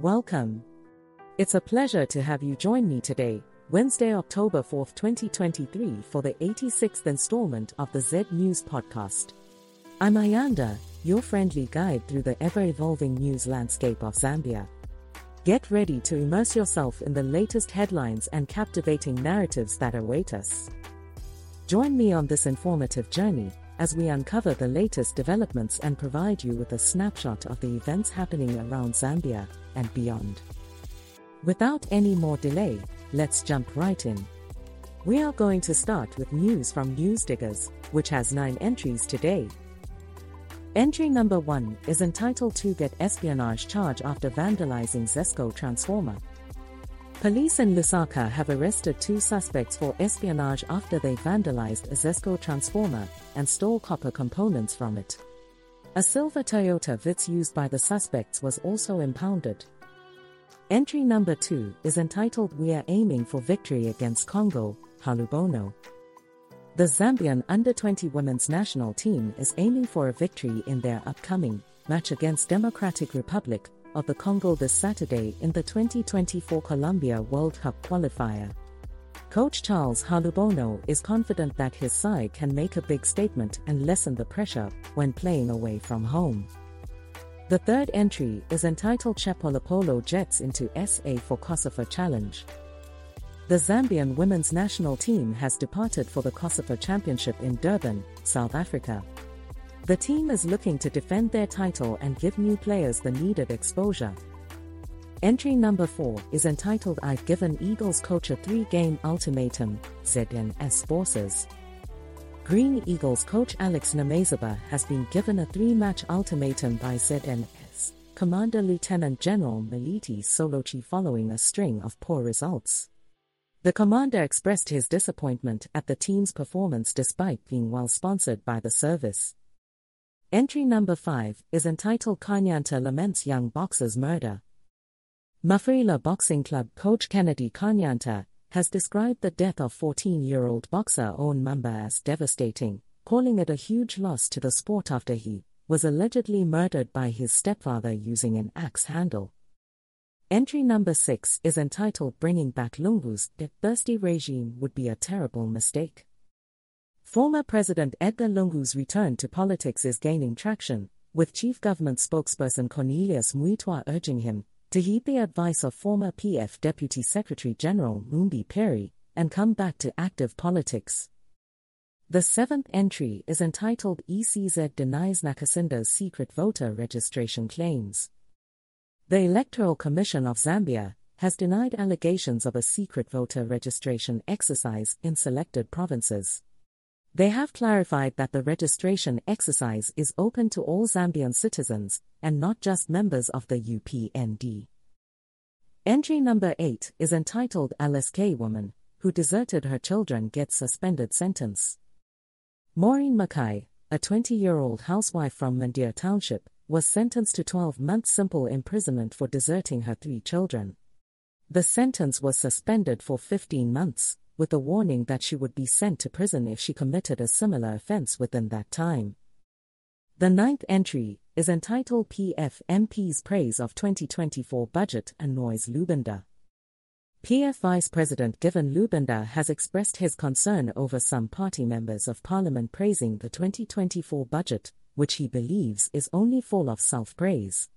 Welcome. It's a pleasure to have you join me today, Wednesday, October 4th, 2023, for the 86th installment of the Z News Podcast. I'm Ayanda, your friendly guide through the ever evolving news landscape of Zambia. Get ready to immerse yourself in the latest headlines and captivating narratives that await us. Join me on this informative journey as we uncover the latest developments and provide you with a snapshot of the events happening around Zambia and beyond. Without any more delay, let's jump right in. We are going to start with news from Newsdiggers, which has nine entries today. Entry number one is entitled To Get Espionage Charge After Vandalizing Zesco Transformer. Police in Lusaka have arrested two suspects for espionage after they vandalized a Zesco transformer and stole copper components from it. A silver Toyota Vitz used by the suspects was also impounded. Entry number 2 is entitled We Are Aiming for Victory Against Congo, Halubono. The Zambian under 20 women's national team is aiming for a victory in their upcoming match against Democratic Republic of the Congo this Saturday in the 2024 Colombia World Cup qualifier. Coach Charles Halubono is confident that his side can make a big statement and lessen the pressure when playing away from home. The third entry is entitled Shepolopolo Jets into SA for COSAFA Challenge. The Zambian women's national team has departed for the COSAFA Championship in Durban, South Africa. The team is looking to defend their title and give new players the needed exposure. Entry number 4 is entitled I've Given Eagles Coach a Three Game Ultimatum, ZNS Forces. Green Eagles coach Alex Namazaba has been given a three match ultimatum by ZNS Commander Lieutenant General Meliti Solochi following a string of poor results. The commander expressed his disappointment at the team's performance despite being well sponsored by the service. Entry number 5 is entitled Kanyanta Laments Young Boxer's Murder. Mafrila Boxing Club coach Kennedy Kanyanta has described the death of 14 year old boxer Owen Mamba as devastating, calling it a huge loss to the sport after he was allegedly murdered by his stepfather using an axe handle. Entry number 6 is entitled Bringing Back Lungu's thirsty regime would be a terrible mistake. Former President Edgar Lungu's return to politics is gaining traction, with Chief Government spokesperson Cornelius Mweetwa urging him to heed the advice of former PF Deputy Secretary General Mumbi Phiri and come back to active politics. The seventh entry is entitled ECZ Denies Nakacinda's Secret Voter Registration Claims. The Electoral Commission of Zambia has denied allegations of a secret voter registration exercise in selected provinces. They have clarified that the registration exercise is open to all Zambian citizens, and not just members of the UPND. Entry number 8 is entitled LSK Woman, who deserted her children gets suspended sentence. Maureen Mackay, a 20 year old housewife from Mandir Township, was sentenced to 12 months simple imprisonment for deserting her three children. The sentence was suspended for 15 months with a warning that she would be sent to prison if she committed a similar offense within that time. The ninth entry is entitled PF MP's Praise of 2024 Budget annoys Lubinda. PF Vice President Given Lubinda has expressed his concern over some party members of parliament praising the 2024 budget, which he believes is only full of self praise.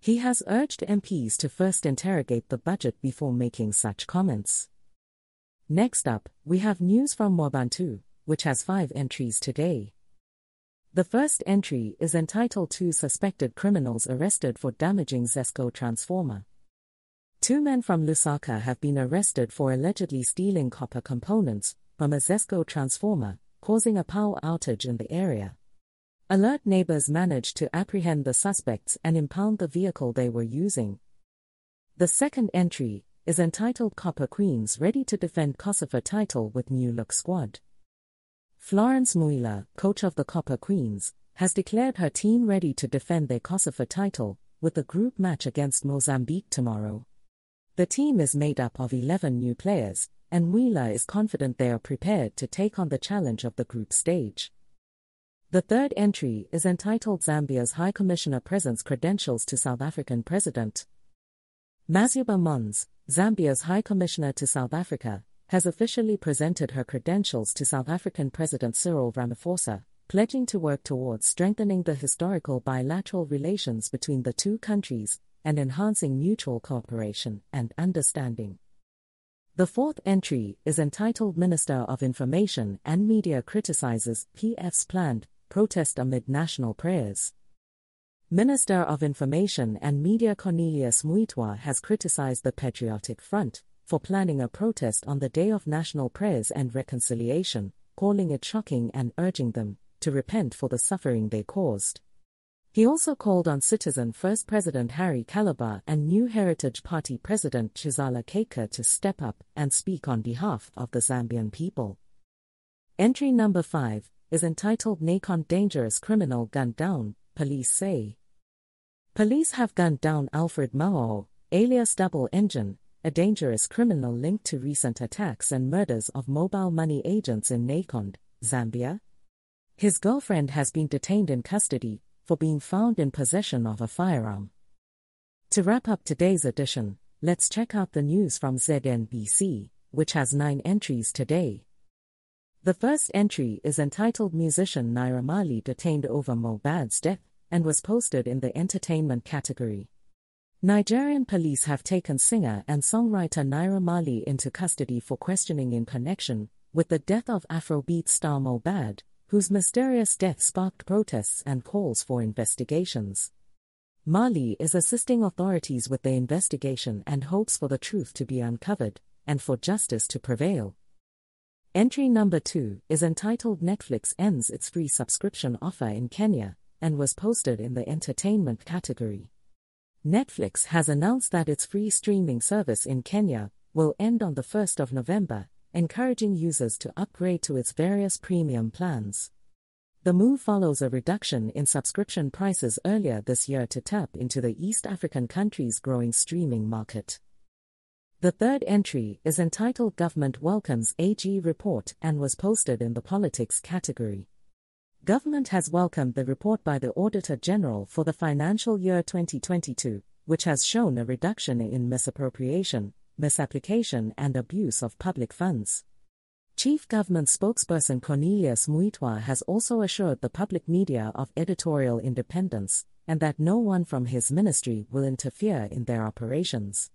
He has urged MPs to first interrogate the budget before making such comments. Next up, we have news from Mwebantu, which has five entries today. The first entry is entitled Two Suspected Criminals Arrested for Damaging Zesco Transformer. Two men from Lusaka have been arrested for allegedly stealing copper components from a Zesco transformer, causing a power outage in the area. Alert neighbors managed to apprehend the suspects and impound the vehicle they were using. The second entry is entitled Copper Queens ready to defend COSAFA title with new look squad. Florence Mwila, coach of the Copper Queens, has declared her team ready to defend their COSAFA title with a group match against Mozambique tomorrow. The team is made up of 11 new players, and Mwila is confident they are prepared to take on the challenge of the group stage. The third entry is entitled Zambia's High Commissioner presents credentials to South African President. Maziba Mons, Zambia's High Commissioner to South Africa, has officially presented her credentials to South African President Cyril Ramaphosa, pledging to work towards strengthening the historical bilateral relations between the two countries and enhancing mutual cooperation and understanding. The fourth entry is entitled Minister of Information and Media criticizes PF's planned protest amid national prayers. Minister of Information and Media Cornelius Mweetwa has criticized the Patriotic Front for planning a protest on the day of national prayers and reconciliation, calling it shocking and urging them to repent for the suffering they caused. He also called on Citizen First President Harry Kalaba and New Heritage Party President Chishala Kateka to step up and speak on behalf of the Zambian people. Entry number 5 is entitled Nakonde Dangerous Criminal Gunned Down, Police Say. Police have gunned down Alfred Mao, alias Double Engine, a dangerous criminal linked to recent attacks and murders of mobile money agents in Nakonde, Zambia. His girlfriend has been detained in custody for being found in possession of a firearm. To wrap up today's edition, let's check out the news from ZNBC, which has nine entries today. The first entry is entitled Musician Naira Marley detained over Mohbad's death and was posted in the entertainment category. Nigerian police have taken singer and songwriter Naira Marley into custody for questioning in connection with the death of Afrobeat star Mohbad, whose mysterious death sparked protests and calls for investigations. Marley is assisting authorities with the investigation and hopes for the truth to be uncovered and for justice to prevail. Entry number 2 is entitled Netflix Ends Its Free Subscription Offer in Kenya and was posted in the entertainment category. Netflix has announced that its free streaming service in Kenya will end on the 1st of November, encouraging users to upgrade to its various premium plans. The move follows a reduction in subscription prices earlier this year to tap into the East African country's growing streaming market. The third entry is entitled Government Welcomes AG Report and was posted in the Politics category. Government has welcomed the report by the Auditor General for the financial year 2022, which has shown a reduction in misappropriation, misapplication, and abuse of public funds. Chief Government spokesperson Cornelius Mweetwa has also assured the public media of editorial independence and that no one from his ministry will interfere in their operations.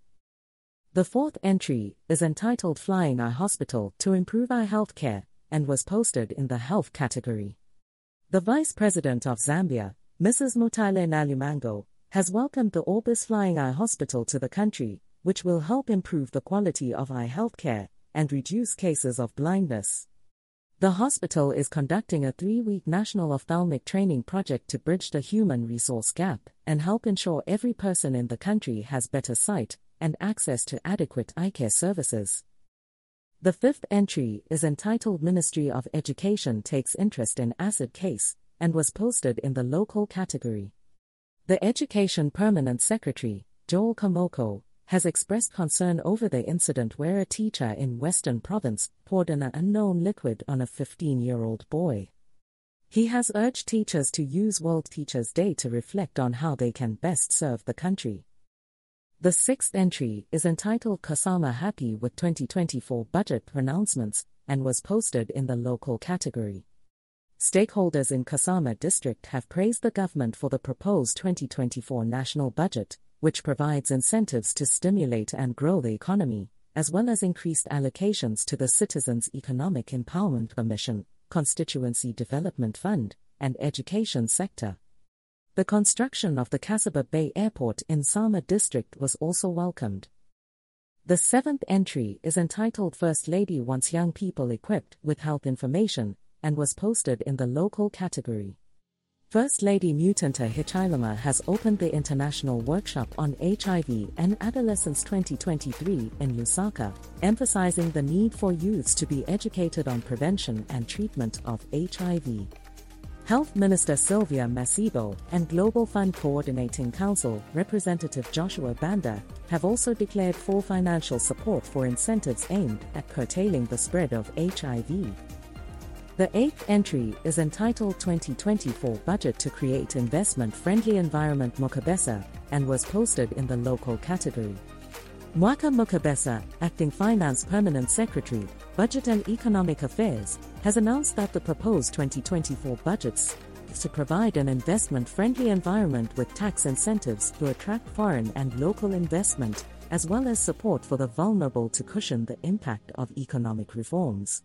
The fourth entry is entitled Flying Eye Hospital to Improve Eye Health Care and was posted in the health category. The Vice President of Zambia, Mrs. Mutale Nalumango, has welcomed the Orbis Flying Eye Hospital to the country, which will help improve the quality of eye health care and reduce cases of blindness. The hospital is conducting a three week national ophthalmic training project to bridge the human resource gap and help ensure every person in the country has better sight and access to adequate eye care services. The fifth entry is entitled Ministry of Education Takes Interest in Acid Case and was posted in the local category. The Education Permanent Secretary, Joel Kamoko, has expressed concern over the incident where a teacher in Western Province poured an unknown liquid on a 15 year old boy. He has urged teachers to use World Teachers' Day to reflect on how they can best serve the country. The sixth entry is entitled Kasama Happy with 2024 Budget Pronouncements and was posted in the local category. Stakeholders in Kasama district have praised the government for the proposed 2024 national budget, which provides incentives to stimulate and grow the economy, as well as increased allocations to the Citizens Economic Empowerment Commission, Constituency Development Fund, and Education sector. The construction of the Kasaba Bay Airport in Nsama district was also welcomed. The seventh entry is entitled First Lady Wants Young People Equipped with Health Information and was posted in the local category. First Lady Mutinta Hichilema has opened the international workshop on HIV and Adolescence 2023 in Lusaka, emphasizing the need for youths to be educated on prevention and treatment of HIV. Health Minister Sylvia Masebo and Global Fund Coordinating Council Representative Joshua Banda have also declared full financial support for incentives aimed at curtailing the spread of HIV. The eighth entry is entitled 2024 Budget to Create Investment Friendly Environment Mokabesa and was posted in the local category. Mwaka Mukabesa, Acting Finance Permanent Secretary, Budget and Economic Affairs, has announced that the proposed 2024 budgets to provide an investment-friendly environment with tax incentives to attract foreign and local investment, as well as support for the vulnerable to cushion the impact of economic reforms.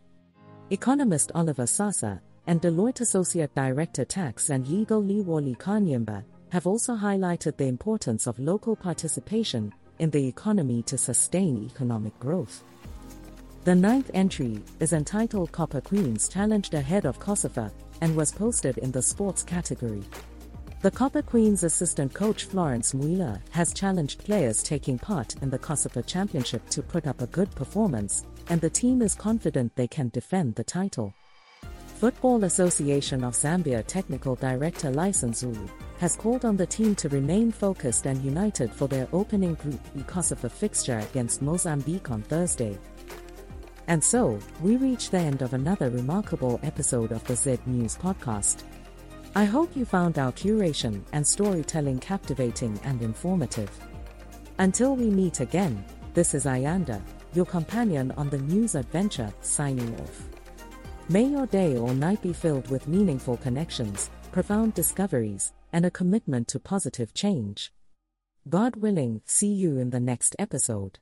Economist Oliver Sasa and Deloitte Associate Director Tax and Legal Liwali Kanyimba have also highlighted the importance of local participation in the economy to sustain economic growth. The ninth entry is entitled Copper Queens Challenged Ahead of COSAFA and was posted in the sports category. The Copper Queens assistant coach Florence Mwila has challenged players taking part in the COSAFA Championship to put up a good performance, and the team is confident they can defend the title. Football Association of Zambia Technical Director Zulu has called on the team to remain focused and united for their opening Group E COSAFA fixture against Mozambique on Thursday. And so, we reach the end of another remarkable episode of the Z News podcast. I hope you found our curation and storytelling captivating and informative. Until we meet again, this is Ayanda, your companion on the news adventure, signing off. May your day or night be filled with meaningful connections, profound discoveries, and a commitment to positive change. God willing, see you in the next episode.